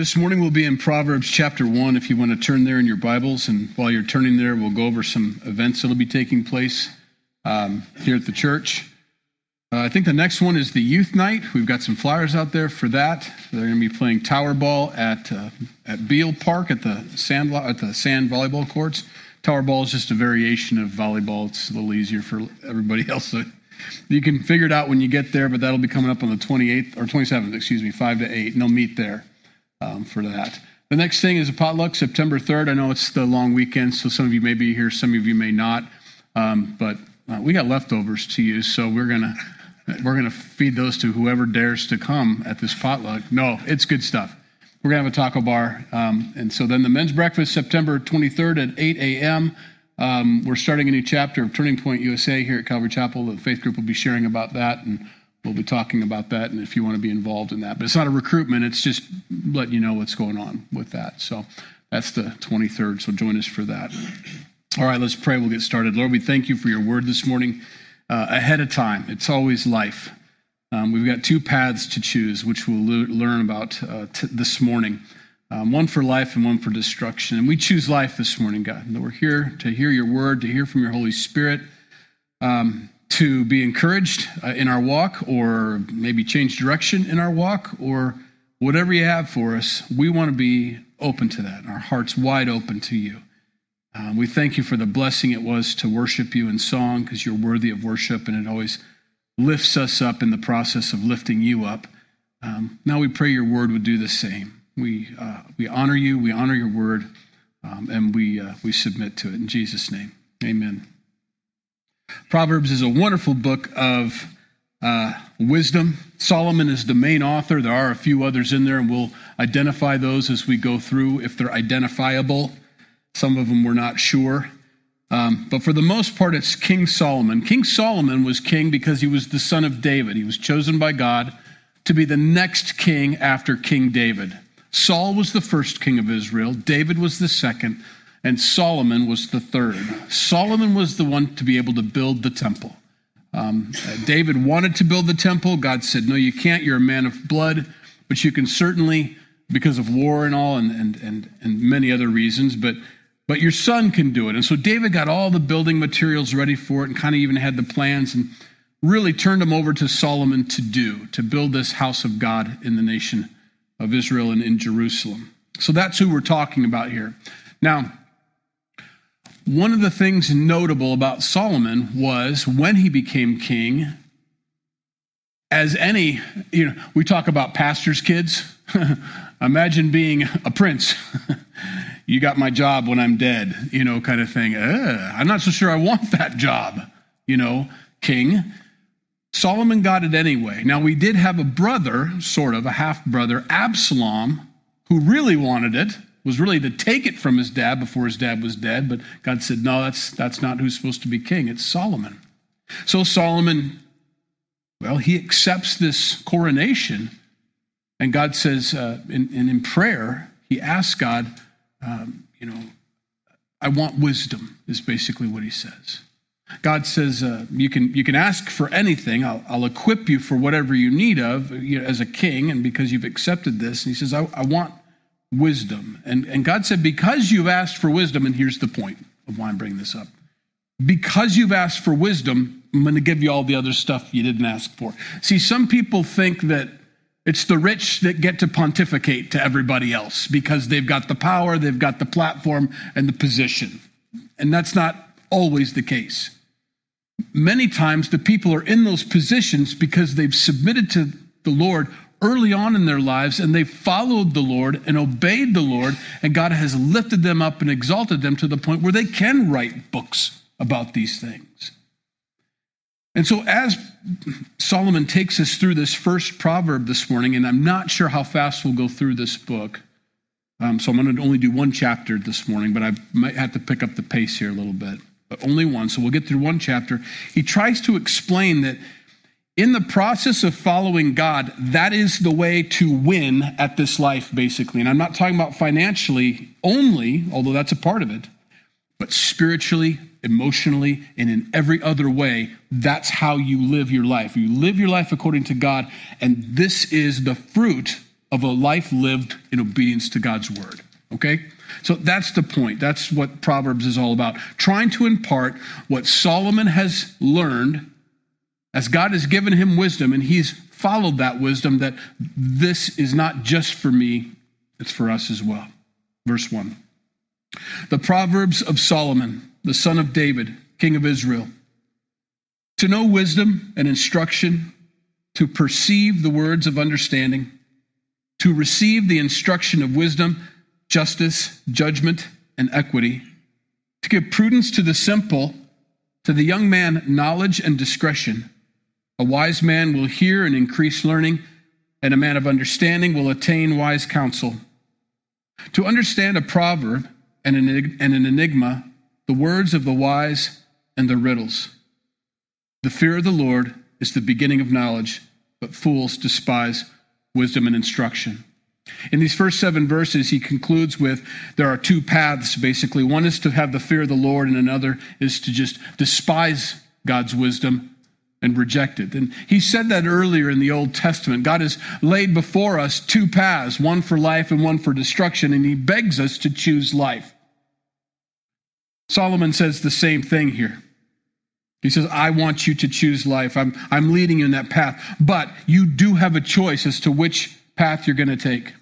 This morning we'll be in Proverbs chapter 1 if you want to turn there in your Bibles. And while you're turning there, we'll go over some events that will be taking place um, here at the church. Uh, I think the next one is the youth night. We've got some flyers out there for that. They're going to be playing tower ball at uh, at Beal Park at the sand at the sand volleyball courts. Tower ball is just a variation of volleyball. It's a little easier for everybody else. you can figure it out when you get there, but that'll be coming up on the 28th or 27th, excuse me, 5 to 8, and they'll meet there for that. The next thing is a potluck, September 3rd. I know it's the long weekend, so some of you may be here, some of you may not, um, but uh, we got leftovers to use, so we're gonna we're gonna feed those to whoever dares to come at this potluck. No, it's good stuff. We're gonna have a taco bar, um, and so then the men's breakfast, September 23rd at 8 a.m. Um, we're starting a new chapter of Turning Point USA here at Calvary Chapel. The faith group will be sharing about that and we'll be talking about that and if you want to be involved in that. But it's not a recruitment, it's just letting you know what's going on with that. So that's the 23rd, so join us for that. All right, let's pray. We'll get started. Lord, we thank you for your word this morning uh, ahead of time. It's always life. Um, we've got two paths to choose, which we'll le- learn about uh, this morning. Um, one for life and one for destruction. And we choose life this morning, God. We're here to hear your word, to hear from your Holy Spirit. To be encouraged uh, in our walk or maybe change direction in our walk or whatever you have for us, we want to be open to that. Our hearts wide open to you. Um, we thank you for the blessing it was to worship you in song because you're worthy of worship and it always lifts us up in the process of lifting you up. Um, now we pray your word would do the same. We, uh, we honor you, we honor your word, um, and we, uh, we submit to it. In Jesus' name, amen. Proverbs is a wonderful book of uh, wisdom. Solomon is the main author. There are a few others in there, and we'll identify those as we go through if they're identifiable. Some of them we're not sure. Um, but for the most part, it's King Solomon. King Solomon was king because he was the son of David. He was chosen by God to be the next king after King David. Saul was the first king of Israel, David was the second, and Solomon was the third. Solomon was the one to be able to build the temple. Um, David wanted to build the temple. God said, No, you can't. You're a man of blood, but you can certainly, because of war and all, and, and, and, and many other reasons, but, but your son can do it. And so David got all the building materials ready for it and kind of even had the plans and really turned them over to Solomon to do, to build this house of God in the nation of Israel and in Jerusalem. So that's who we're talking about here. Now, one of the things notable about Solomon was when he became king, as any, you know, we talk about pastors' kids. Imagine being a prince. you got my job when I'm dead, you know, kind of thing. Uh, I'm not so sure I want that job, you know, king. Solomon got it anyway. Now, we did have a brother, sort of, a half brother, Absalom, who really wanted it was really to take it from his dad before his dad was dead, but God said, no, that's, that's not who's supposed to be king. It's Solomon. So Solomon, well, he accepts this coronation, and God says, uh, in, in prayer, he asks God, um, you know, I want wisdom, is basically what he says. God says, uh, you, can, you can ask for anything. I'll, I'll equip you for whatever you need of you know, as a king, and because you've accepted this. And he says, I, I want wisdom. And, and God said, Because you've asked for wisdom, and here's the point of why I'm bringing this up. Because you've asked for wisdom, I'm going to give you all the other stuff you didn't ask for. See, some people think that it's the rich that get to pontificate to everybody else because they've got the power, they've got the platform, and the position. And that's not always the case. Many times the people are in those positions because they've submitted to the Lord early on in their lives and they followed the Lord and obeyed the Lord, and God has lifted them up and exalted them to the point where they can write books about these things. And so, as Solomon takes us through this first proverb this morning, and I'm not sure how fast we'll go through this book, um, so I'm going to only do one chapter this morning, but I might have to pick up the pace here a little bit, but only one. So we'll get through one chapter. He tries to explain that in the process of following God, that is the way to win at this life, basically. And I'm not talking about financially only, although that's a part of it, but spiritually, emotionally, and in every other way, that's how you live your life. You live your life according to God, and this is the fruit of a life lived in obedience to God's word. Okay? So that's the point. That's what Proverbs is all about. Trying to impart what Solomon has learned as God has given him wisdom and he's followed that wisdom that this is not just for me, it's for us as well. Verse 1. The Proverbs of Solomon, the son of David, king of Israel. To know wisdom and instruction, to perceive the words of understanding, to receive the instruction of wisdom, justice, judgment, and equity, to give prudence to the simple, to the young man knowledge and discretion. A wise man will hear and increase learning, and a man of understanding will attain wise counsel. To understand a proverb and an enigma, the words of the wise and the riddles. The fear of the Lord is the beginning of knowledge, but fools despise wisdom and instruction. In these first seven verses, he concludes with there are two paths, basically. One is to have the fear of the Lord, and another is to just despise God's wisdom and reject it. And he said that earlier in the Old Testament. God has laid before us two paths, one for life and one for destruction, and he begs us to choose life. Solomon says the same thing here. He says, I want you to choose life. I'm, I'm leading you in that path. But you do have a choice as to which path you're going to take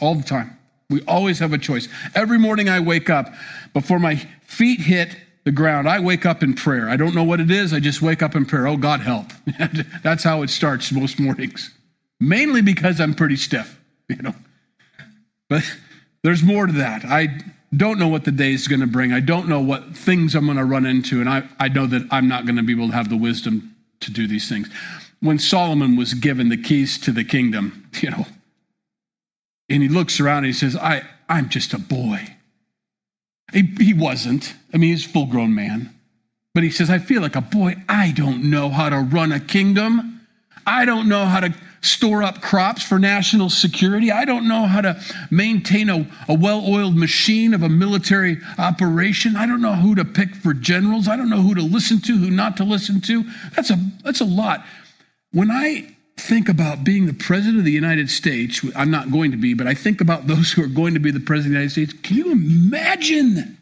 all the time. We always have a choice. Every morning I wake up, before my feet hit the ground, I wake up in prayer. I don't know what it is. I just wake up in prayer. Oh, God, help. That's how it starts most mornings. Mainly because I'm pretty stiff, you know. But there's more to that. I don't know what the day is going to bring. I don't know what things I'm going to run into. And I, I know that I'm not going to be able to have the wisdom to do these things. When Solomon was given the keys to the kingdom, you know, and he looks around and he says, I, I'm just a boy. He, wasn't. I mean, he's a full grown man. But he says, I feel like a boy. I don't know how to run a kingdom. I don't know how to store up crops for national security. I don't know how to maintain a, a well oiled machine of a military operation. I don't know who to pick for generals. I don't know who to listen to, who not to listen to. That's a, that's a lot. When I think about being the president of the United States, I'm not going to be, but I think about those who are going to be the president of the United States. Can you imagine?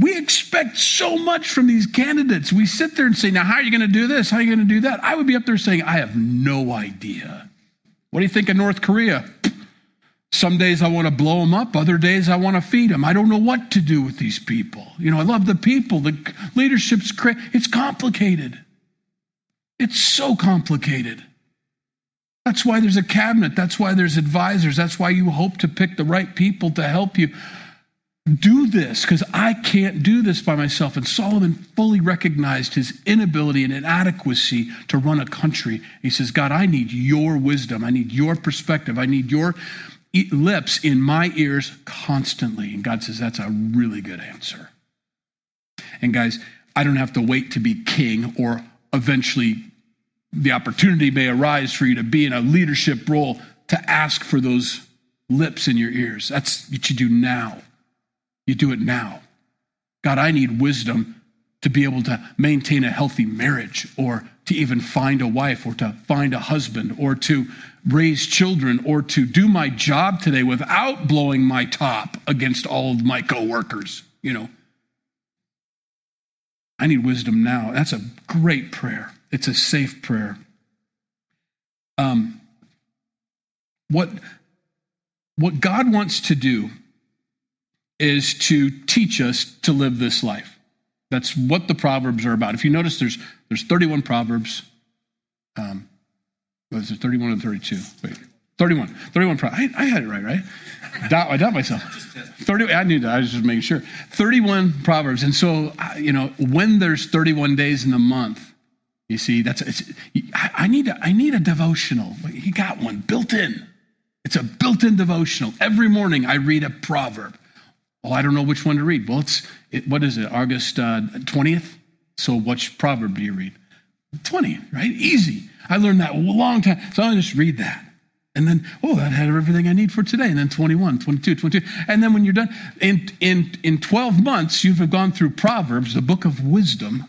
We expect so much from these candidates. We sit there and say, Now, how are you going to do this? How are you going to do that? I would be up there saying, I have no idea. What do you think of North Korea? Some days I want to blow them up, other days I want to feed them. I don't know what to do with these people. You know, I love the people, the leadership's great. It's complicated. It's so complicated. That's why there's a cabinet. That's why there's advisors. That's why you hope to pick the right people to help you do this because I can't do this by myself. And Solomon fully recognized his inability and inadequacy to run a country. He says, God, I need your wisdom. I need your perspective. I need your lips in my ears constantly. And God says, that's a really good answer. And guys, I don't have to wait to be king or eventually the opportunity may arise for you to be in a leadership role to ask for those lips in your ears. That's what you do now. You do it now. God, I need wisdom to be able to maintain a healthy marriage or to even find a wife or to find a husband or to raise children or to do my job today without blowing my top against all of my coworkers, you know. I need wisdom now. That's a great prayer. It's a safe prayer. Um, what, what God wants to do is to teach us to live this life. That's what the Proverbs are about. If you notice, there's, there's 31 Proverbs. Um, was it 31 and 32? Wait, 31. 31. I, I had it right, right? doubt, I doubt myself. 30, I knew that. I was just making sure. 31 Proverbs. And so, you know, when there's 31 days in the month, you see, that's I need a, I need a devotional. He got one built in. It's a built-in devotional. Every morning I read a proverb. Oh, I don't know which one to read. Well, it's it, what is it? August uh, twentieth. Uh, so, which proverb do you read? Twenty, right? Easy. I learned that a long time. So I just read that. And then, oh, that had everything I need for today. And then 21, 22, 22. And then when you're done, in, in, in 12 months, you've gone through Proverbs, the book of wisdom,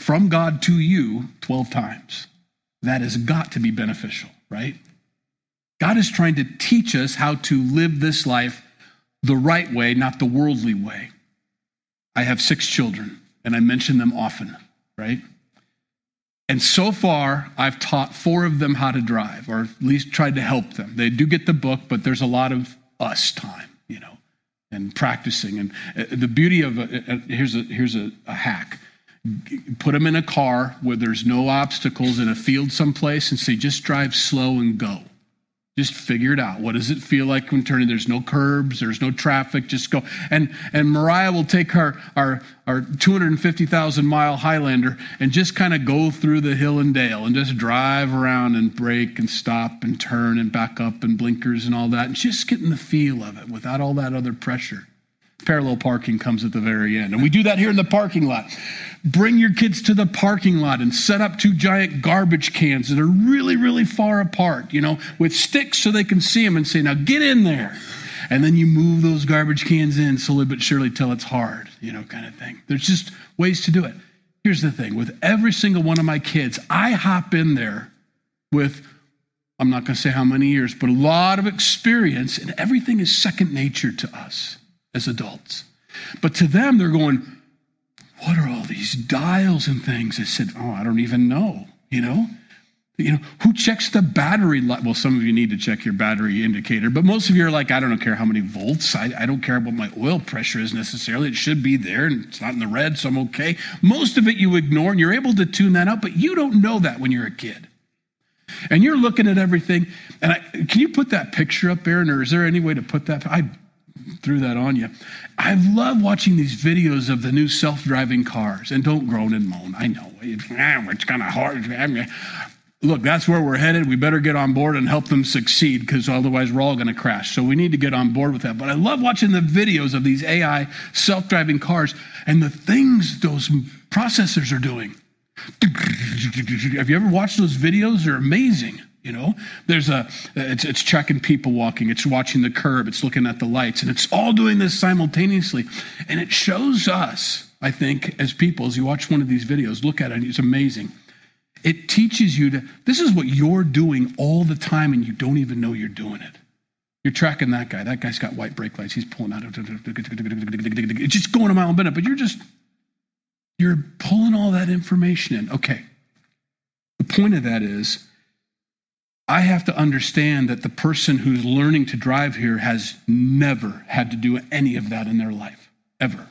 from God to you 12 times. That has got to be beneficial, right? God is trying to teach us how to live this life the right way, not the worldly way. I have six children, and I mention them often, right? And so far, I've taught four of them how to drive, or at least tried to help them. They do get the book, but there's a lot of us time, you know, and practicing. And uh, the beauty of a, uh, here's a here's a, a hack: put them in a car where there's no obstacles in a field someplace, and say, just drive slow and go. Just figure it out. What does it feel like when turning? There's no curbs, there's no traffic. Just go. And and Mariah will take our our our 250,000 mile Highlander and just kind of go through the hill and dale and just drive around and brake and stop and turn and back up and blinkers and all that and just getting the feel of it without all that other pressure. Parallel parking comes at the very end. And we do that here in the parking lot. Bring your kids to the parking lot and set up two giant garbage cans that are really, really far apart, you know, with sticks so they can see them and say, now get in there. And then you move those garbage cans in slowly but surely till it's hard, you know, kind of thing. There's just ways to do it. Here's the thing with every single one of my kids, I hop in there with, I'm not going to say how many years, but a lot of experience, and everything is second nature to us as adults. But to them, they're going, What are all these dials and things? I said, Oh, I don't even know, you know? You know, who checks the battery? Well, some of you need to check your battery indicator, but most of you are like, I don't care how many volts. I, I don't care what my oil pressure is necessarily. It should be there and it's not in the red, so I'm okay. Most of it you ignore and you're able to tune that out, but you don't know that when you're a kid. And you're looking at everything. And I, can you put that picture up, Aaron, or is there any way to put that? I threw that on you. I love watching these videos of the new self driving cars. And don't groan and moan. I know it's ah, kind of hard. Look, that's where we're headed. We better get on board and help them succeed because otherwise we're all going to crash. So we need to get on board with that. But I love watching the videos of these AI self driving cars and the things those processors are doing. Have you ever watched those videos? They're amazing. You know, there's a, it's, it's checking people walking, it's watching the curb, it's looking at the lights, and it's all doing this simultaneously. And it shows us, I think, as people, as you watch one of these videos, look at it, it's amazing. It teaches you to, this is what you're doing all the time, and you don't even know you're doing it. You're tracking that guy. That guy's got white brake lights. He's pulling out. It's just going a mile a minute, but you're just, you're pulling all that information in. Okay. The point of that is, I have to understand that the person who's learning to drive here has never had to do any of that in their life, ever.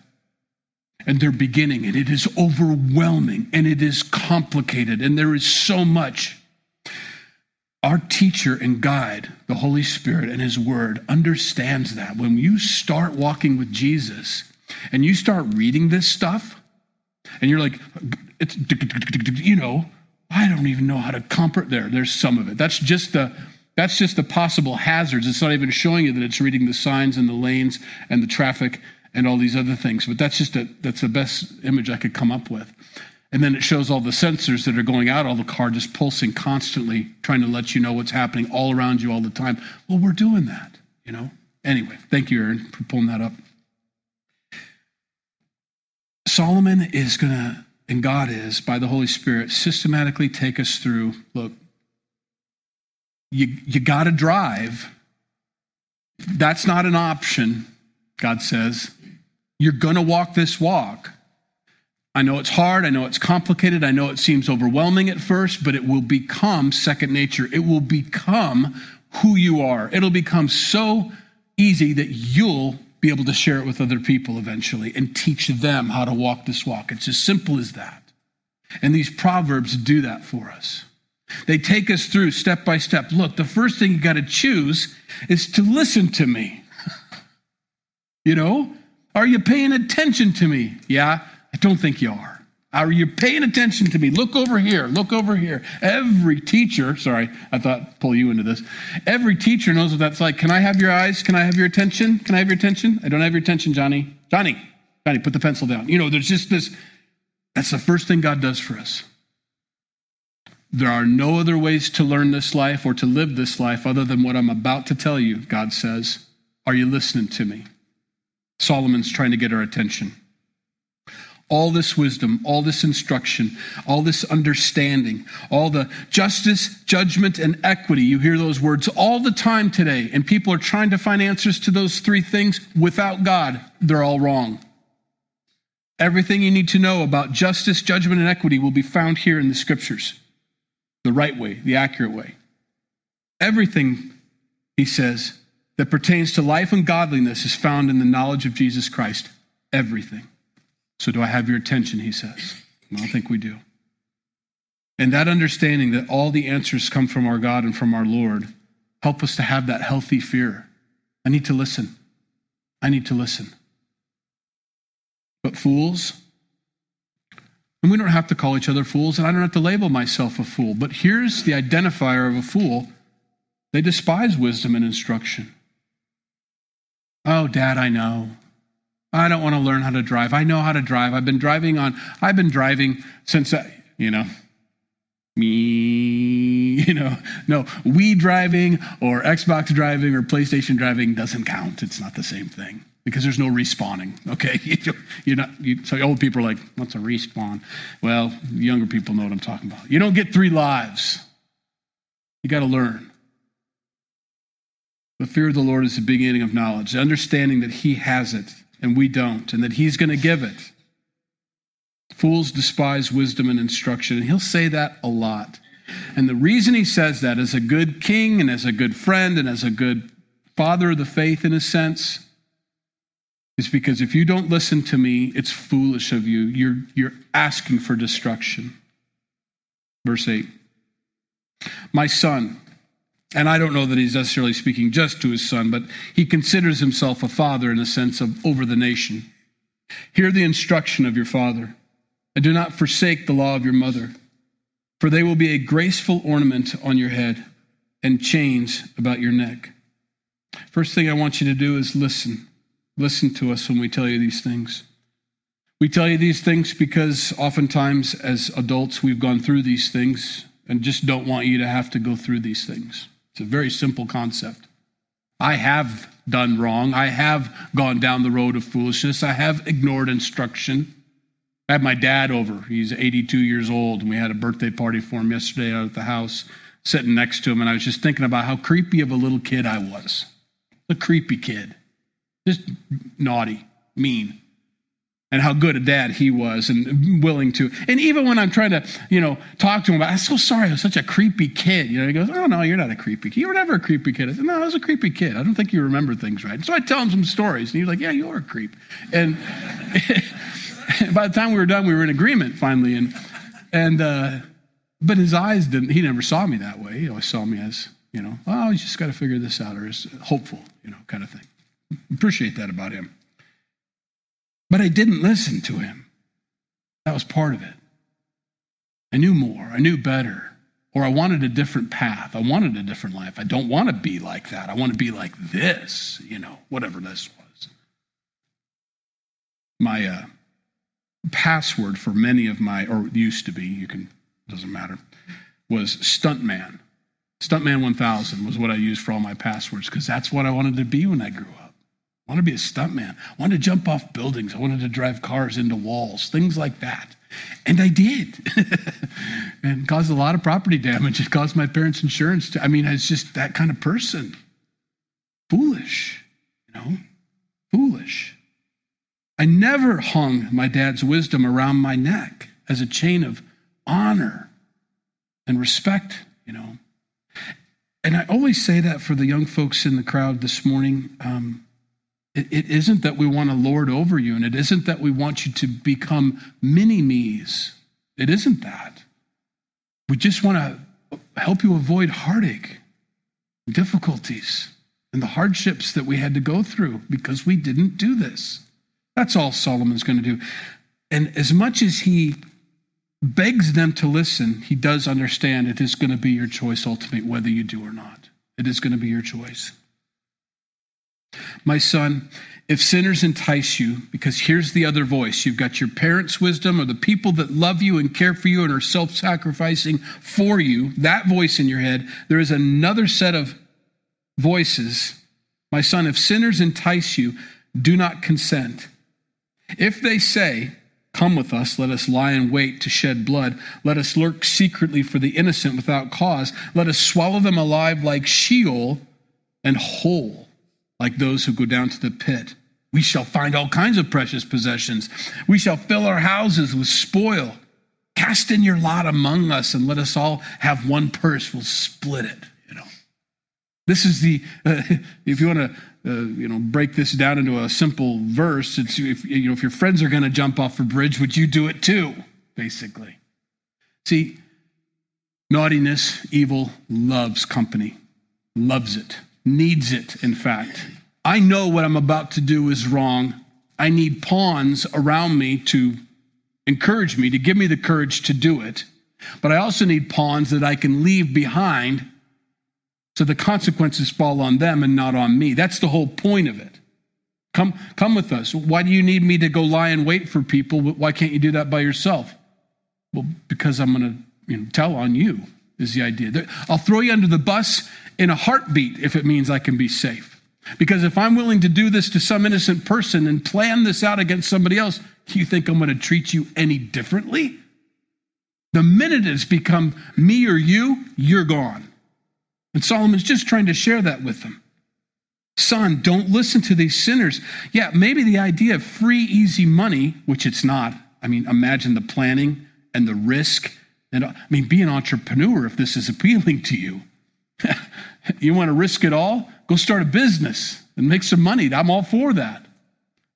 And they're beginning, and it is overwhelming, and it is complicated, and there is so much. Our teacher and guide, the Holy Spirit and His Word, understands that. When you start walking with Jesus and you start reading this stuff, and you're like, it's, you know, I don't even know how to comfort there. There's some of it. That's just the that's just the possible hazards. It's not even showing you that it's reading the signs and the lanes and the traffic and all these other things. But that's just a that's the best image I could come up with. And then it shows all the sensors that are going out, all the car just pulsing constantly, trying to let you know what's happening all around you all the time. Well, we're doing that, you know. Anyway, thank you, Aaron, for pulling that up. Solomon is going to and God is, by the Holy Spirit, systematically take us through look, you, you got to drive. That's not an option, God says. You're going to walk this walk. I know it's hard. I know it's complicated. I know it seems overwhelming at first, but it will become second nature. It will become who you are. It'll become so easy that you'll be able to share it with other people eventually and teach them how to walk this walk. It's as simple as that. And these proverbs do that for us. They take us through step by step. Look, the first thing you got to choose is to listen to me. you know, are you paying attention to me? Yeah, I don't think you are. Are you paying attention to me? Look over here. Look over here. Every teacher, sorry, I thought pull you into this. Every teacher knows what that's like. Can I have your eyes? Can I have your attention? Can I have your attention? I don't have your attention, Johnny. Johnny, Johnny, put the pencil down. You know, there's just this. That's the first thing God does for us. There are no other ways to learn this life or to live this life other than what I'm about to tell you, God says. Are you listening to me? Solomon's trying to get our attention. All this wisdom, all this instruction, all this understanding, all the justice, judgment, and equity. You hear those words all the time today, and people are trying to find answers to those three things without God. They're all wrong. Everything you need to know about justice, judgment, and equity will be found here in the scriptures the right way, the accurate way. Everything, he says, that pertains to life and godliness is found in the knowledge of Jesus Christ. Everything. So, do I have your attention? He says. I don't think we do. And that understanding that all the answers come from our God and from our Lord help us to have that healthy fear. I need to listen. I need to listen. But fools, and we don't have to call each other fools, and I don't have to label myself a fool. But here's the identifier of a fool they despise wisdom and instruction. Oh, Dad, I know. I don't want to learn how to drive. I know how to drive. I've been driving on, I've been driving since, I, you know, me, you know, no, Wii driving or Xbox driving or PlayStation driving doesn't count. It's not the same thing because there's no respawning. Okay, you're not. You, so old people are like, "What's a respawn?" Well, younger people know what I'm talking about. You don't get three lives. You got to learn. The fear of the Lord is the beginning of knowledge, the understanding that He has it and we don't, and that He's going to give it. Fools despise wisdom and instruction, and He'll say that a lot. And the reason He says that, as a good king and as a good friend and as a good father of the faith, in a sense, is because if you don't listen to me, it's foolish of you. You're, you're asking for destruction. Verse 8 My son, and I don't know that he's necessarily speaking just to his son, but he considers himself a father in the sense of over the nation. Hear the instruction of your father, and do not forsake the law of your mother, for they will be a graceful ornament on your head and chains about your neck. First thing I want you to do is listen. Listen to us when we tell you these things. We tell you these things because oftentimes as adults we've gone through these things and just don't want you to have to go through these things. It's a very simple concept. I have done wrong. I have gone down the road of foolishness. I have ignored instruction. I had my dad over. He's 82 years old, and we had a birthday party for him yesterday out at the house, sitting next to him. And I was just thinking about how creepy of a little kid I was. A creepy kid. Just naughty, mean and how good a dad he was and willing to. And even when I'm trying to, you know, talk to him about, I'm so sorry, I was such a creepy kid. You know, he goes, Oh, no, you're not a creepy kid. You were never a creepy kid. I said, No, I was a creepy kid. I don't think you remember things right. So I tell him some stories, and he's like, Yeah, you are a creep. And by the time we were done, we were in agreement finally. And, and, uh, but his eyes didn't, he never saw me that way. He always saw me as, you know, oh, you just got to figure this out, or as hopeful, you know, kind of thing. Appreciate that about him. But I didn't listen to him. That was part of it. I knew more, I knew better, or I wanted a different path. I wanted a different life. I don't want to be like that. I want to be like this, you know, whatever this was. My uh, password for many of my, or used to be, you can, doesn't matter, was Stuntman. Stuntman 1000 was what I used for all my passwords because that's what I wanted to be when I grew up. I wanted to be a stuntman. I wanted to jump off buildings. I wanted to drive cars into walls, things like that. And I did. and caused a lot of property damage. It caused my parents' insurance. To, I mean, I was just that kind of person. Foolish, you know? Foolish. I never hung my dad's wisdom around my neck as a chain of honor and respect, you know. And I always say that for the young folks in the crowd this morning. Um, it, it isn't that we want to lord over you, and it isn't that we want you to become mini me's. It isn't that. We just want to help you avoid heartache, difficulties, and the hardships that we had to go through because we didn't do this. That's all Solomon's going to do. And as much as he begs them to listen, he does understand it is going to be your choice ultimately, whether you do or not. It is going to be your choice. My son, if sinners entice you, because here's the other voice you've got your parents' wisdom or the people that love you and care for you and are self sacrificing for you, that voice in your head. There is another set of voices. My son, if sinners entice you, do not consent. If they say, Come with us, let us lie in wait to shed blood. Let us lurk secretly for the innocent without cause. Let us swallow them alive like Sheol and whole like those who go down to the pit. We shall find all kinds of precious possessions. We shall fill our houses with spoil. Cast in your lot among us and let us all have one purse. We'll split it, you know. This is the, uh, if you want to uh, you know, break this down into a simple verse, it's if, you know, if your friends are going to jump off a bridge, would you do it too? Basically. See, naughtiness, evil, loves company, loves it, needs it, in fact. I know what I'm about to do is wrong. I need pawns around me to encourage me, to give me the courage to do it. But I also need pawns that I can leave behind so the consequences fall on them and not on me. That's the whole point of it. Come, come with us. Why do you need me to go lie and wait for people? Why can't you do that by yourself? Well, because I'm going to you know, tell on you, is the idea. I'll throw you under the bus in a heartbeat if it means I can be safe. Because if I'm willing to do this to some innocent person and plan this out against somebody else, do you think I'm going to treat you any differently? The minute it's become me or you, you're gone. And Solomon's just trying to share that with them. Son, don't listen to these sinners. Yeah, maybe the idea of free, easy money, which it's not. I mean, imagine the planning and the risk. And I mean, be an entrepreneur if this is appealing to you. you want to risk it all? Go start a business and make some money. I'm all for that.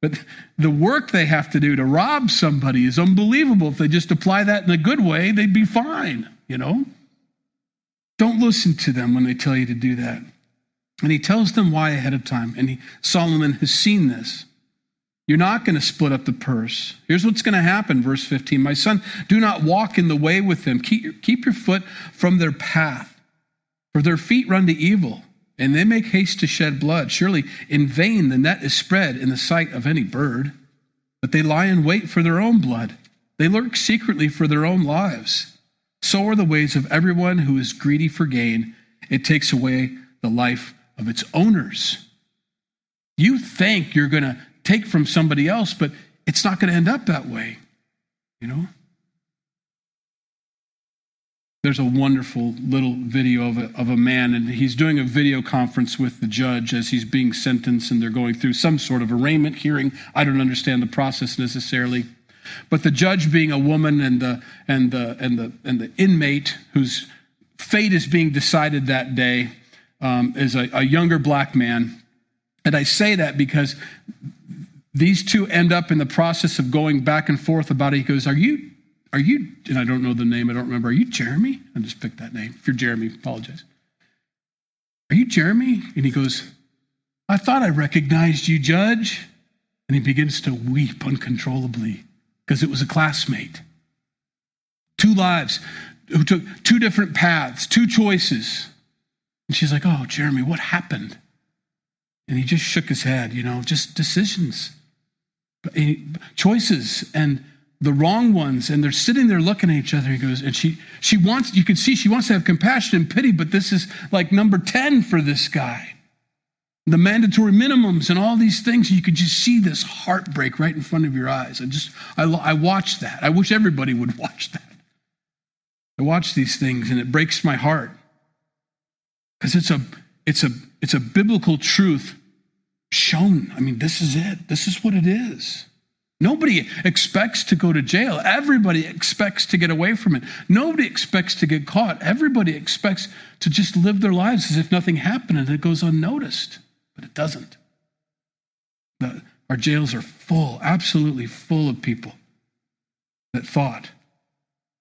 But the work they have to do to rob somebody is unbelievable. If they just apply that in a good way, they'd be fine, you know? Don't listen to them when they tell you to do that. And he tells them why ahead of time. And he, Solomon has seen this. You're not going to split up the purse. Here's what's going to happen, verse 15. My son, do not walk in the way with them. Keep, keep your foot from their path, for their feet run to evil, and they make haste to shed blood. Surely in vain the net is spread in the sight of any bird, but they lie in wait for their own blood. They lurk secretly for their own lives. So are the ways of everyone who is greedy for gain. It takes away the life of its owners. You think you're going to take from somebody else, but it's not going to end up that way. You know? There's a wonderful little video of a, of a man, and he's doing a video conference with the judge as he's being sentenced, and they're going through some sort of arraignment hearing. I don't understand the process necessarily. But the judge being a woman and the, and the, and the, and the inmate whose fate is being decided that day um, is a, a younger black man. And I say that because these two end up in the process of going back and forth about it. He goes, Are you, are you, and I don't know the name, I don't remember, are you Jeremy? I just picked that name. If you're Jeremy, apologize. Are you Jeremy? And he goes, I thought I recognized you, Judge. And he begins to weep uncontrollably because it was a classmate. Two lives who took two different paths, two choices. And she's like, Oh, Jeremy, what happened? And he just shook his head, you know, just decisions, choices, and the wrong ones. And they're sitting there looking at each other. He goes, and she, she wants, you can see she wants to have compassion and pity, but this is like number 10 for this guy the mandatory minimums and all these things you could just see this heartbreak right in front of your eyes i just i, I watch that i wish everybody would watch that i watch these things and it breaks my heart because it's a it's a it's a biblical truth shown i mean this is it this is what it is Nobody expects to go to jail. Everybody expects to get away from it. Nobody expects to get caught. Everybody expects to just live their lives as if nothing happened and it goes unnoticed but it doesn't. The, our jails are full, absolutely full of people that thought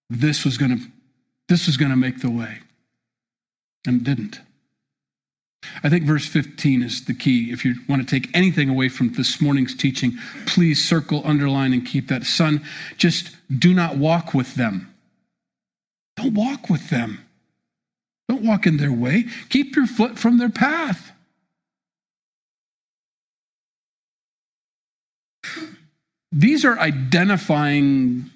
this was going to this was going to make the way and didn't. I think verse 15 is the key. If you want to take anything away from this morning's teaching, please circle, underline, and keep that. Son, just do not walk with them. Don't walk with them. Don't walk in their way. Keep your foot from their path. These are identifying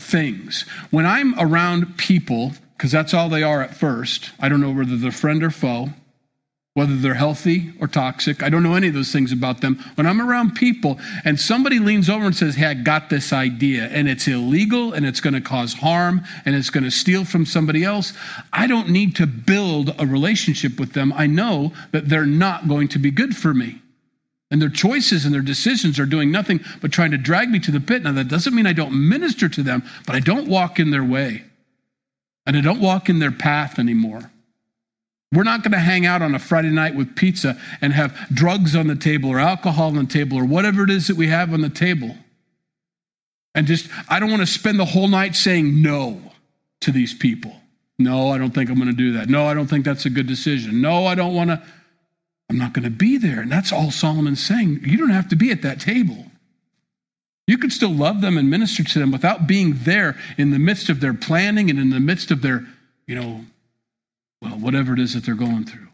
things. When I'm around people, because that's all they are at first, I don't know whether they're friend or foe, whether they're healthy or toxic. I don't know any of those things about them. When I'm around people and somebody leans over and says, Hey, I got this idea, and it's illegal and it's going to cause harm and it's going to steal from somebody else, I don't need to build a relationship with them. I know that they're not going to be good for me. And their choices and their decisions are doing nothing but trying to drag me to the pit. Now, that doesn't mean I don't minister to them, but I don't walk in their way. And I don't walk in their path anymore. We're not going to hang out on a Friday night with pizza and have drugs on the table or alcohol on the table or whatever it is that we have on the table. And just, I don't want to spend the whole night saying no to these people. No, I don't think I'm going to do that. No, I don't think that's a good decision. No, I don't want to. I'm not going to be there. And that's all Solomon's saying. You don't have to be at that table. You can still love them and minister to them without being there in the midst of their planning and in the midst of their, you know, well, whatever it is that they're going through.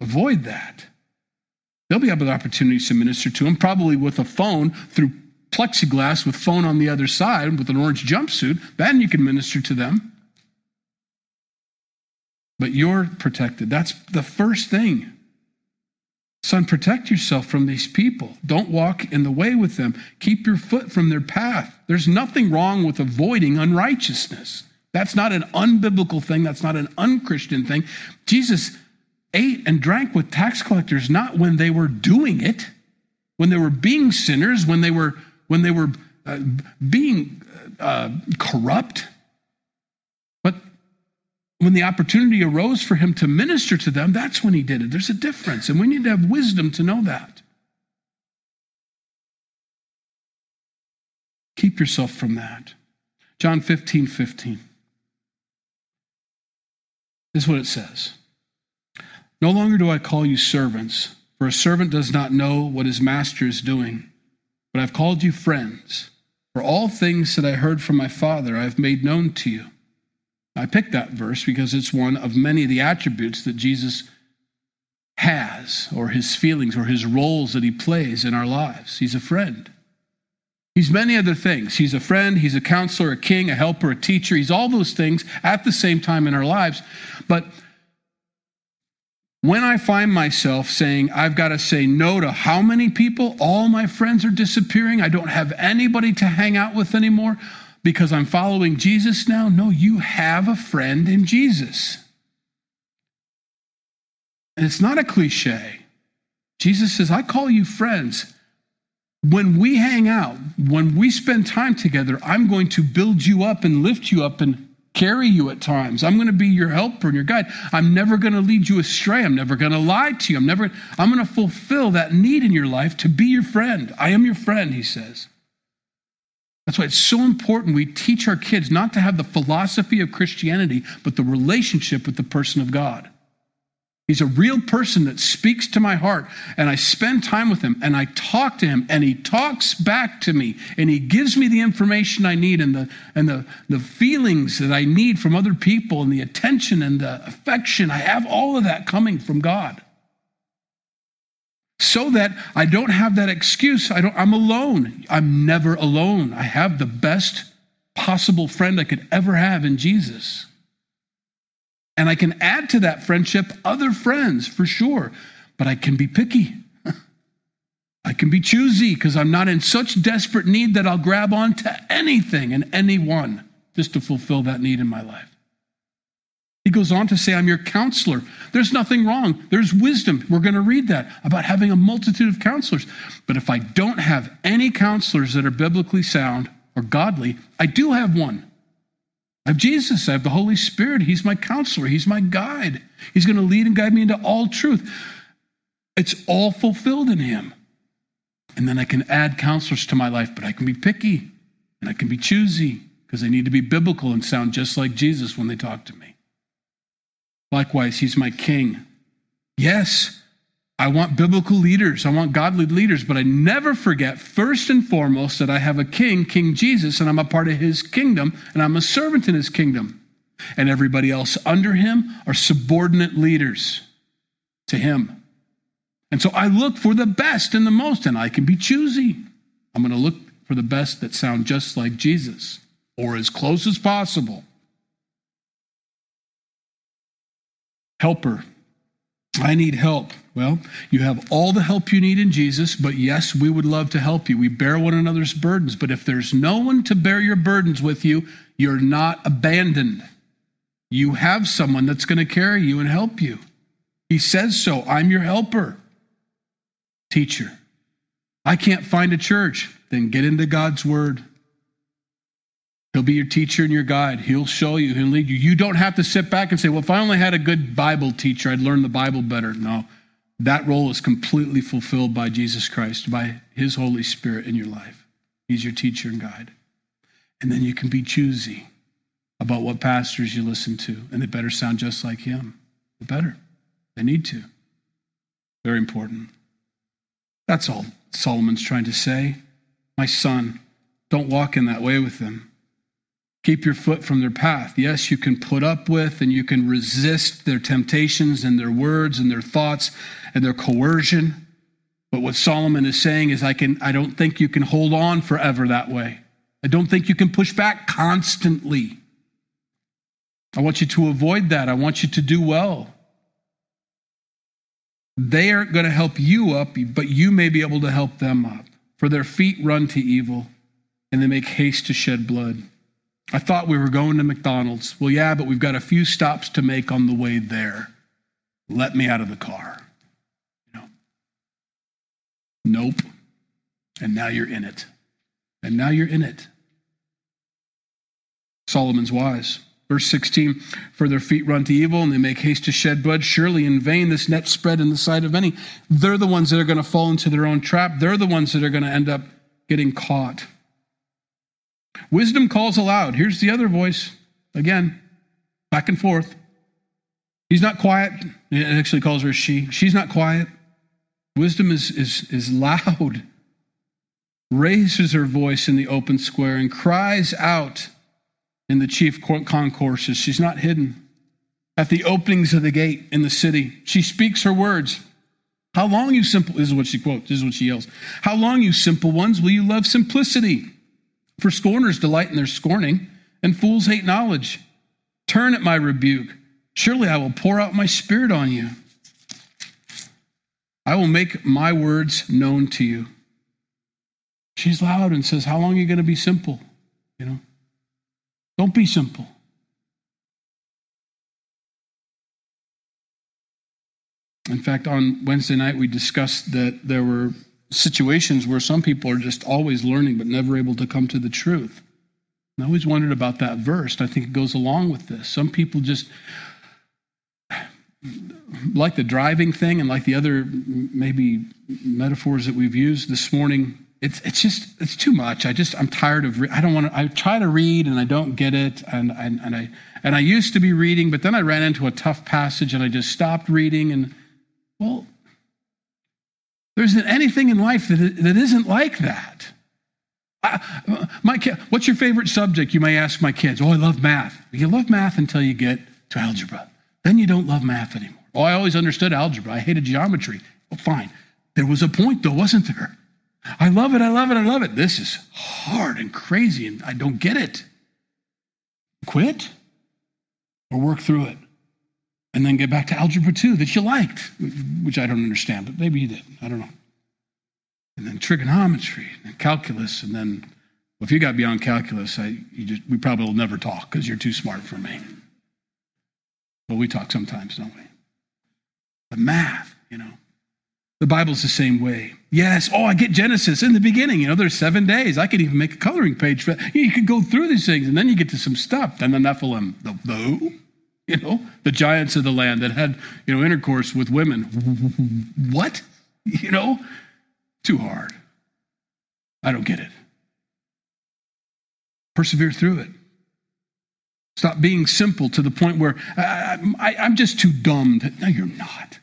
Avoid that. They'll be able opportunities to minister to them, probably with a phone through plexiglass with phone on the other side with an orange jumpsuit. Then you can minister to them. But you're protected. That's the first thing. Son, protect yourself from these people. Don't walk in the way with them. Keep your foot from their path. There's nothing wrong with avoiding unrighteousness. That's not an unbiblical thing. That's not an unchristian thing. Jesus ate and drank with tax collectors not when they were doing it, when they were being sinners, when they were when they were uh, being uh, corrupt, but when the opportunity arose for him to minister to them, that's when he did it. There's a difference, and we need to have wisdom to know that. Keep yourself from that. John 15, 15. This is what it says No longer do I call you servants, for a servant does not know what his master is doing, but I've called you friends. For all things that I heard from my Father, I have made known to you. I picked that verse because it's one of many of the attributes that Jesus has, or his feelings, or his roles that he plays in our lives. He's a friend. He's many other things. He's a friend, he's a counselor, a king, a helper, a teacher. He's all those things at the same time in our lives. But when I find myself saying, I've got to say no to how many people, all my friends are disappearing, I don't have anybody to hang out with anymore because I'm following Jesus now. No, you have a friend in Jesus. And it's not a cliche. Jesus says, I call you friends when we hang out, when we spend time together, I'm going to build you up and lift you up and carry you at times. I'm going to be your helper and your guide. I'm never going to lead you astray. I'm never going to lie to you. I'm never I'm going to fulfill that need in your life to be your friend. I am your friend, he says. That's why it's so important we teach our kids not to have the philosophy of Christianity, but the relationship with the person of God. He's a real person that speaks to my heart, and I spend time with him and I talk to him, and he talks back to me, and he gives me the information I need and the and the, the feelings that I need from other people and the attention and the affection. I have all of that coming from God. So that I don't have that excuse. I don't, I'm alone. I'm never alone. I have the best possible friend I could ever have in Jesus. And I can add to that friendship other friends for sure, but I can be picky. I can be choosy because I'm not in such desperate need that I'll grab on to anything and anyone just to fulfill that need in my life. He goes on to say, I'm your counselor. There's nothing wrong. There's wisdom. We're going to read that about having a multitude of counselors. But if I don't have any counselors that are biblically sound or godly, I do have one. I have Jesus. I have the Holy Spirit. He's my counselor. He's my guide. He's going to lead and guide me into all truth. It's all fulfilled in Him. And then I can add counselors to my life, but I can be picky and I can be choosy because they need to be biblical and sound just like Jesus when they talk to me. Likewise, He's my king. Yes, I want biblical leaders. I want godly leaders, but I never forget, first and foremost, that I have a king, King Jesus, and I'm a part of his kingdom, and I'm a servant in his kingdom. And everybody else under him are subordinate leaders to him. And so I look for the best and the most, and I can be choosy. I'm going to look for the best that sound just like Jesus or as close as possible. Helper, I need help. Well, you have all the help you need in Jesus, but yes, we would love to help you. We bear one another's burdens, but if there's no one to bear your burdens with you, you're not abandoned. You have someone that's going to carry you and help you. He says so. I'm your helper. Teacher. I can't find a church. Then get into God's word. He'll be your teacher and your guide. He'll show you, he'll lead you. You don't have to sit back and say, well, if I only had a good Bible teacher, I'd learn the Bible better. No, that role is completely fulfilled by Jesus Christ, by his Holy Spirit in your life. He's your teacher and guide. And then you can be choosy about what pastors you listen to, and they better sound just like him. The better. They need to. Very important. That's all Solomon's trying to say. My son, don't walk in that way with them. Keep your foot from their path. Yes, you can put up with and you can resist their temptations and their words and their thoughts and their coercion. But what Solomon is saying is I can I don't think you can hold on forever that way. I don't think you can push back constantly. I want you to avoid that. I want you to do well. They aren't going to help you up, but you may be able to help them up. For their feet run to evil, and they make haste to shed blood. I thought we were going to McDonald's. Well, yeah, but we've got a few stops to make on the way there. Let me out of the car. Know. Nope. And now you're in it. And now you're in it. Solomon's wise. Verse 16, for their feet run to evil and they make haste to shed blood. Surely in vain this net spread in the sight of many. They're the ones that are going to fall into their own trap. They're the ones that are going to end up getting caught. Wisdom calls aloud. Here's the other voice again, back and forth. He's not quiet. It actually calls her she. She's not quiet. Wisdom is, is, is loud, raises her voice in the open square, and cries out in the chief concourses. She's not hidden. At the openings of the gate in the city, she speaks her words. How long, you simple, this is what she quotes, this is what she yells. How long, you simple ones, will you love simplicity? For scorners delight in their scorning, and fools hate knowledge. Turn at my rebuke. Surely I will pour out my spirit on you. I will make my words known to you. She's loud and says, How long are you going to be simple? You know, don't be simple. In fact, on Wednesday night, we discussed that there were situations where some people are just always learning but never able to come to the truth. I always wondered about that verse. I think it goes along with this. Some people just like the driving thing and like the other maybe metaphors that we've used this morning it's it's just it's too much i just i'm tired of re- i don't want to i try to read and i don't get it and, and and i and i used to be reading but then i ran into a tough passage and i just stopped reading and well there isn't anything in life that, that isn't like that. I, my kid, what's your favorite subject? You may ask my kids. Oh, I love math. You love math until you get to algebra. Then you don't love math anymore. Oh, I always understood algebra. I hated geometry. Well, fine. There was a point, though, wasn't there? I love it. I love it. I love it. This is hard and crazy, and I don't get it. Quit or work through it and then get back to algebra 2 that you liked, which I don't understand, but maybe you did. I don't know. And then trigonometry and calculus, and then well, if you got beyond calculus, I, just, we probably will never talk because you're too smart for me. But we talk sometimes, don't we? The math, you know. The Bible's the same way. Yes, oh, I get Genesis in the beginning. You know, there's seven days. I could even make a coloring page for that. You could go through these things, and then you get to some stuff. Then the Nephilim, the, the who? You know, the giants of the land that had, you know, intercourse with women. What? You know, too hard. I don't get it. Persevere through it. Stop being simple to the point where I, am just too dumb. To, no, you're not.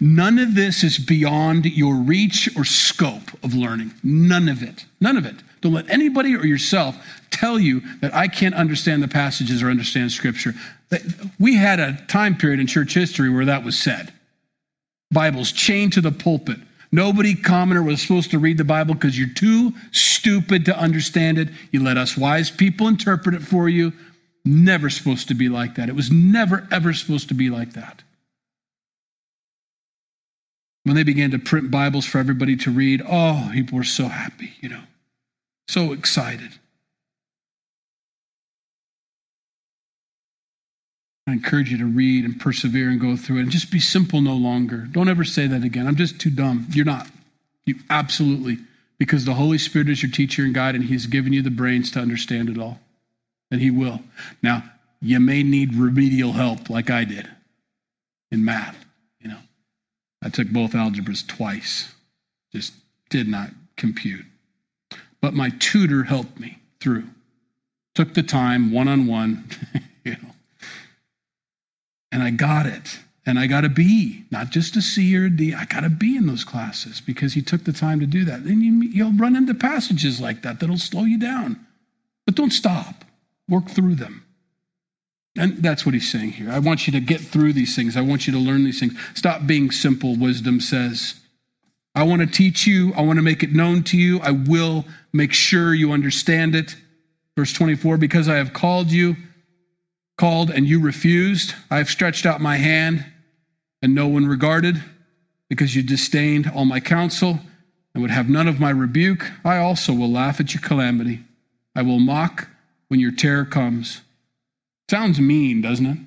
None of this is beyond your reach or scope of learning. None of it. None of it. Don't let anybody or yourself tell you that I can't understand the passages or understand Scripture. We had a time period in church history where that was said. Bibles chained to the pulpit. Nobody commoner was supposed to read the Bible because you're too stupid to understand it. You let us wise people interpret it for you. Never supposed to be like that. It was never, ever supposed to be like that. When they began to print Bibles for everybody to read, oh, people were so happy, you know, so excited. I encourage you to read and persevere and go through it and just be simple no longer. Don't ever say that again. I'm just too dumb. You're not. You absolutely, because the Holy Spirit is your teacher and guide, and He's given you the brains to understand it all. And He will. Now, you may need remedial help like I did in math. You know, I took both algebras twice, just did not compute. But my tutor helped me through. Took the time, one on one, you know. And I got it. And I got a B, not just a C or a D. I got a B in those classes because he took the time to do that. Then you, you'll run into passages like that that'll slow you down. But don't stop, work through them. And that's what he's saying here. I want you to get through these things. I want you to learn these things. Stop being simple, wisdom says. I want to teach you. I want to make it known to you. I will make sure you understand it. Verse 24, because I have called you, called and you refused, I have stretched out my hand and no one regarded, because you disdained all my counsel and would have none of my rebuke, I also will laugh at your calamity. I will mock when your terror comes. Sounds mean, doesn't it?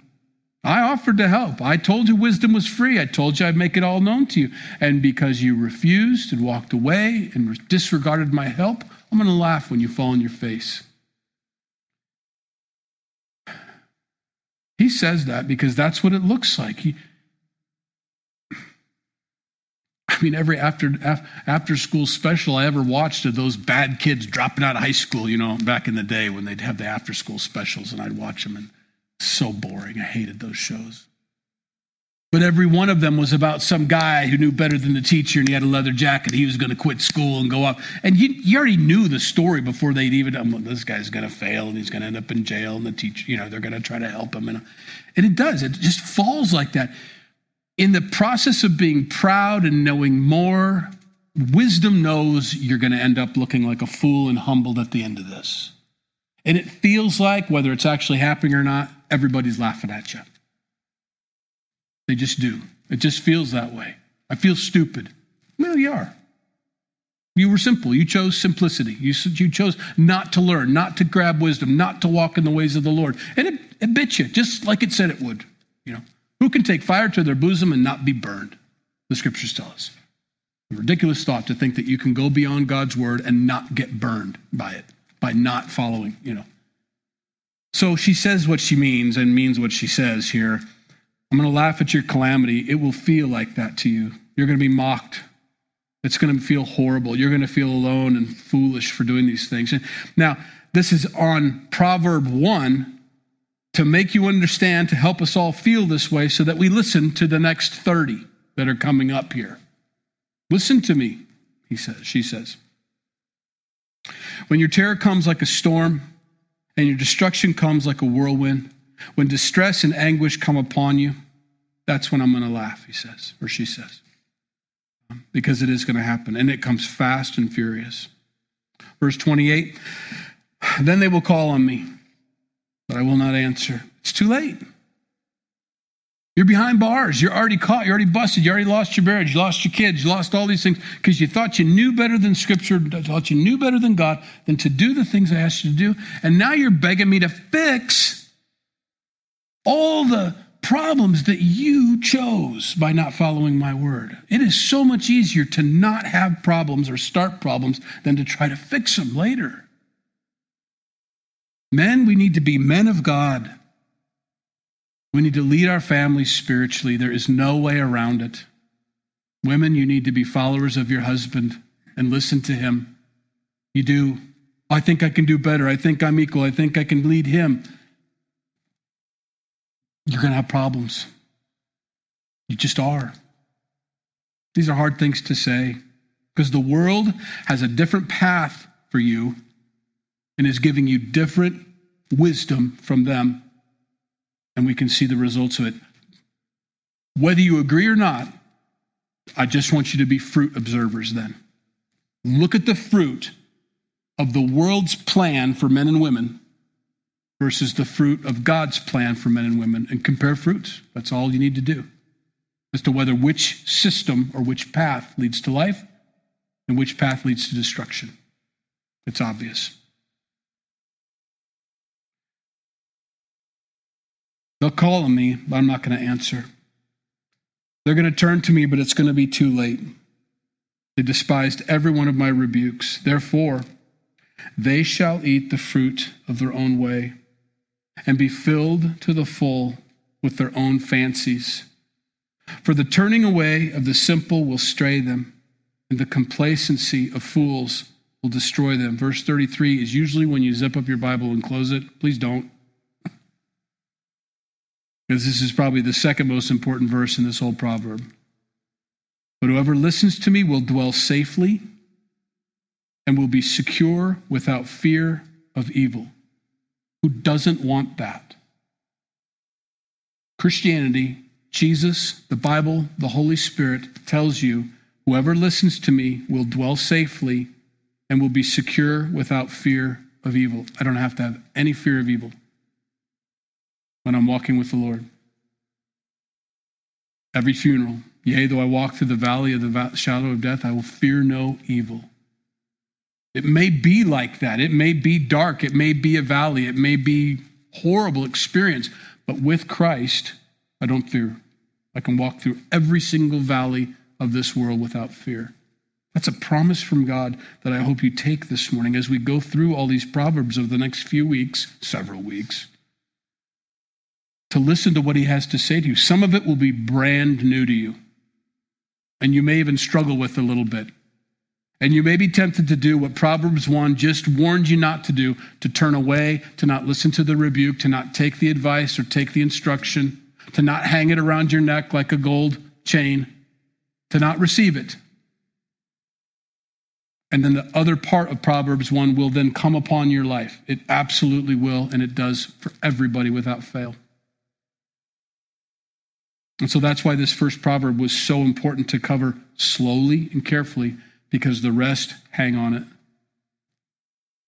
I offered to help. I told you wisdom was free. I told you I'd make it all known to you. And because you refused and walked away and disregarded my help, I'm going to laugh when you fall on your face. He says that because that's what it looks like. He, I mean, every after after school special I ever watched of those bad kids dropping out of high school, you know, back in the day when they'd have the after school specials, and I'd watch them, and so boring. I hated those shows. But every one of them was about some guy who knew better than the teacher, and he had a leather jacket. He was going to quit school and go up. And you, you already knew the story before they'd even. this guy's going to fail, and he's going to end up in jail, and the teacher, you know, they're going to try to help him, and and it does. It just falls like that in the process of being proud and knowing more, wisdom knows you're going to end up looking like a fool and humbled at the end of this. And it feels like, whether it's actually happening or not, everybody's laughing at you. They just do. It just feels that way. I feel stupid. Well, you are. You were simple. You chose simplicity. You, you chose not to learn, not to grab wisdom, not to walk in the ways of the Lord. And it, it bit you, just like it said it would, you know. Who can take fire to their bosom and not be burned? The scriptures tell us. A ridiculous thought to think that you can go beyond God's word and not get burned by it, by not following, you know. So she says what she means and means what she says here. I'm going to laugh at your calamity. It will feel like that to you. You're going to be mocked. It's going to feel horrible. You're going to feel alone and foolish for doing these things. Now, this is on Proverb 1, to make you understand, to help us all feel this way, so that we listen to the next 30 that are coming up here. Listen to me, he says, she says. When your terror comes like a storm and your destruction comes like a whirlwind, when distress and anguish come upon you, that's when I'm going to laugh, he says, or she says. Um, because it is going to happen, and it comes fast and furious. Verse 28 Then they will call on me but I will not answer. It's too late. You're behind bars. You're already caught. You're already busted. You already lost your marriage. You lost your kids. You lost all these things because you thought you knew better than Scripture, thought you knew better than God, than to do the things I asked you to do. And now you're begging me to fix all the problems that you chose by not following my word. It is so much easier to not have problems or start problems than to try to fix them later. Men, we need to be men of God. We need to lead our families spiritually. There is no way around it. Women, you need to be followers of your husband and listen to him. You do. I think I can do better. I think I'm equal. I think I can lead him. You're going to have problems. You just are. These are hard things to say because the world has a different path for you and is giving you different wisdom from them. And we can see the results of it. Whether you agree or not, I just want you to be fruit observers then. Look at the fruit of the world's plan for men and women versus the fruit of God's plan for men and women and compare fruits. That's all you need to do. as to whether which system or which path leads to life and which path leads to destruction. It's obvious. They'll call on me, but I'm not going to answer. They're going to turn to me, but it's going to be too late. They despised every one of my rebukes. Therefore, they shall eat the fruit of their own way and be filled to the full with their own fancies. For the turning away of the simple will stray them, and the complacency of fools will destroy them. Verse 33 is usually when you zip up your Bible and close it. Please don't. Because this is probably the second most important verse in this whole proverb. But whoever listens to me will dwell safely and will be secure without fear of evil. Who doesn't want that? Christianity, Jesus, the Bible, the Holy Spirit tells you whoever listens to me will dwell safely and will be secure without fear of evil. I don't have to have any fear of evil when I'm walking with the Lord. Every funeral, yea, though I walk through the valley of the shadow of death, I will fear no evil. It may be like that. It may be dark. It may be a valley. It may be horrible experience. But with Christ, I don't fear. I can walk through every single valley of this world without fear. That's a promise from God that I hope you take this morning as we go through all these proverbs over the next few weeks, several weeks, to listen to what he has to say to you. Some of it will be brand new to you, and you may even struggle with a little bit. And you may be tempted to do what Proverbs 1 just warned you not to do to turn away, to not listen to the rebuke, to not take the advice or take the instruction, to not hang it around your neck like a gold chain, to not receive it. And then the other part of Proverbs 1 will then come upon your life. It absolutely will, and it does for everybody without fail. And so that's why this first proverb was so important to cover slowly and carefully because the rest hang on it.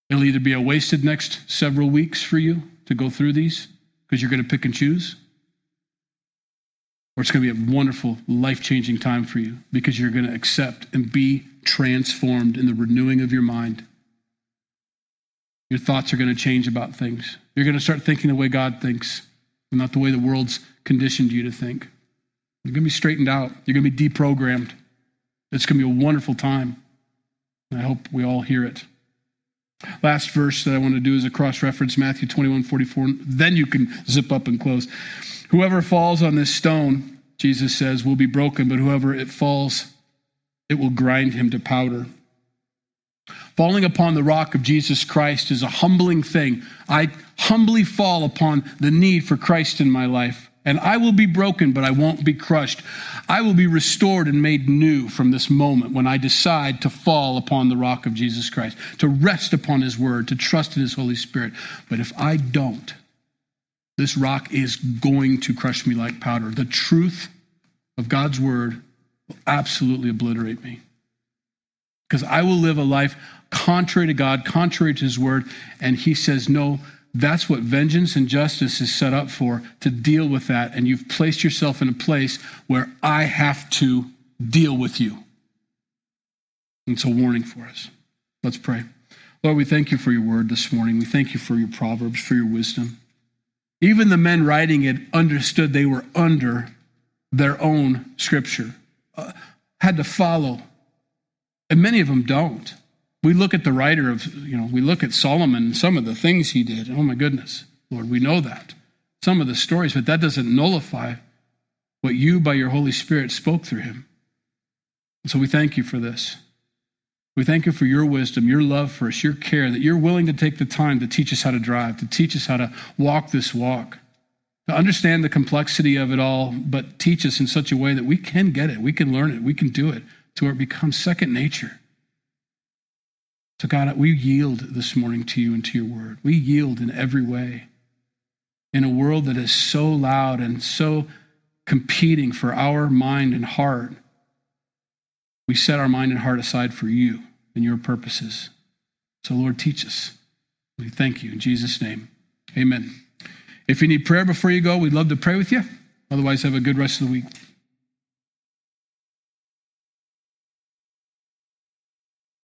It'll either be a wasted next several weeks for you to go through these because you're going to pick and choose, or it's going to be a wonderful, life changing time for you because you're going to accept and be transformed in the renewing of your mind. Your thoughts are going to change about things. You're going to start thinking the way God thinks and not the way the world's conditioned you to think. You're going to be straightened out, you're going to be deprogrammed. It's going to be a wonderful time. I hope we all hear it. Last verse that I want to do is a cross reference Matthew 21 44. Then you can zip up and close. Whoever falls on this stone, Jesus says, will be broken, but whoever it falls, it will grind him to powder. Falling upon the rock of Jesus Christ is a humbling thing. I humbly fall upon the need for Christ in my life. And I will be broken, but I won't be crushed. I will be restored and made new from this moment when I decide to fall upon the rock of Jesus Christ, to rest upon His Word, to trust in His Holy Spirit. But if I don't, this rock is going to crush me like powder. The truth of God's Word will absolutely obliterate me. Because I will live a life contrary to God, contrary to His Word, and He says, No that's what vengeance and justice is set up for, to deal with that. And you've placed yourself in a place where I have to deal with you. And it's a warning for us. Let's pray. Lord, we thank you for your word this morning. We thank you for your proverbs, for your wisdom. Even the men writing it understood they were under their own scripture, uh, had to follow. And many of them don't. We look at the writer of, you know, we look at Solomon and some of the things he did. Oh my goodness, Lord, we know that. Some of the stories, but that doesn't nullify what you, by your Holy Spirit, spoke through him. And so we thank you for this. We thank you for your wisdom, your love for us, your care, that you're willing to take the time to teach us how to drive, to teach us how to walk this walk, to understand the complexity of it all, but teach us in such a way that we can get it, we can learn it, we can do it, to where it becomes second nature. So, God, we yield this morning to you and to your word. We yield in every way. In a world that is so loud and so competing for our mind and heart, we set our mind and heart aside for you and your purposes. So, Lord, teach us. We thank you in Jesus' name. Amen. If you need prayer before you go, we'd love to pray with you. Otherwise, have a good rest of the week.